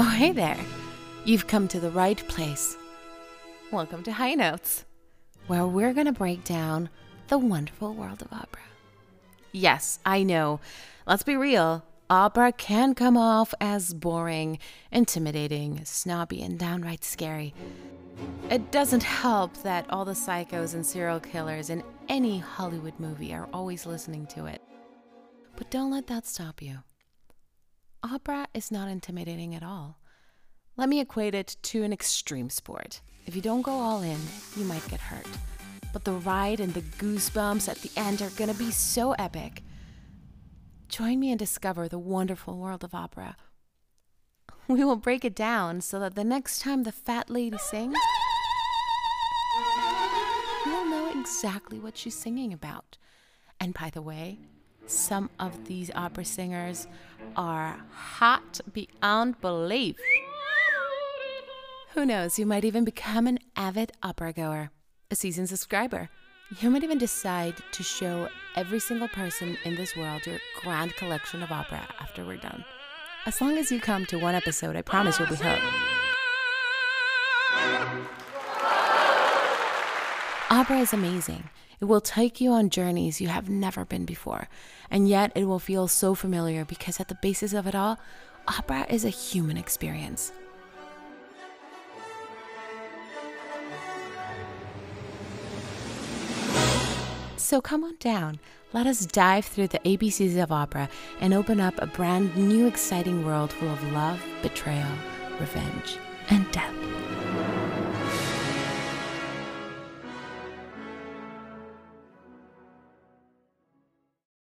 Oh, hey there. You've come to the right place. Welcome to High Notes, where we're going to break down the wonderful world of opera. Yes, I know. Let's be real. Opera can come off as boring, intimidating, snobby, and downright scary. It doesn't help that all the psychos and serial killers in any Hollywood movie are always listening to it. But don't let that stop you. Opera is not intimidating at all. Let me equate it to an extreme sport. If you don't go all in, you might get hurt. But the ride and the goosebumps at the end are gonna be so epic. Join me and discover the wonderful world of opera. We will break it down so that the next time the fat lady sings, you'll know exactly what she's singing about. And by the way, some of these opera singers are hot beyond belief. Who knows, you might even become an avid opera goer, a seasoned subscriber. You might even decide to show every single person in this world your grand collection of opera after we're done. As long as you come to one episode, I promise you'll be hooked. Opera is amazing. It will take you on journeys you have never been before, and yet it will feel so familiar because at the basis of it all, opera is a human experience. So come on down. Let us dive through the ABCs of opera and open up a brand new exciting world full of love, betrayal, revenge, and death.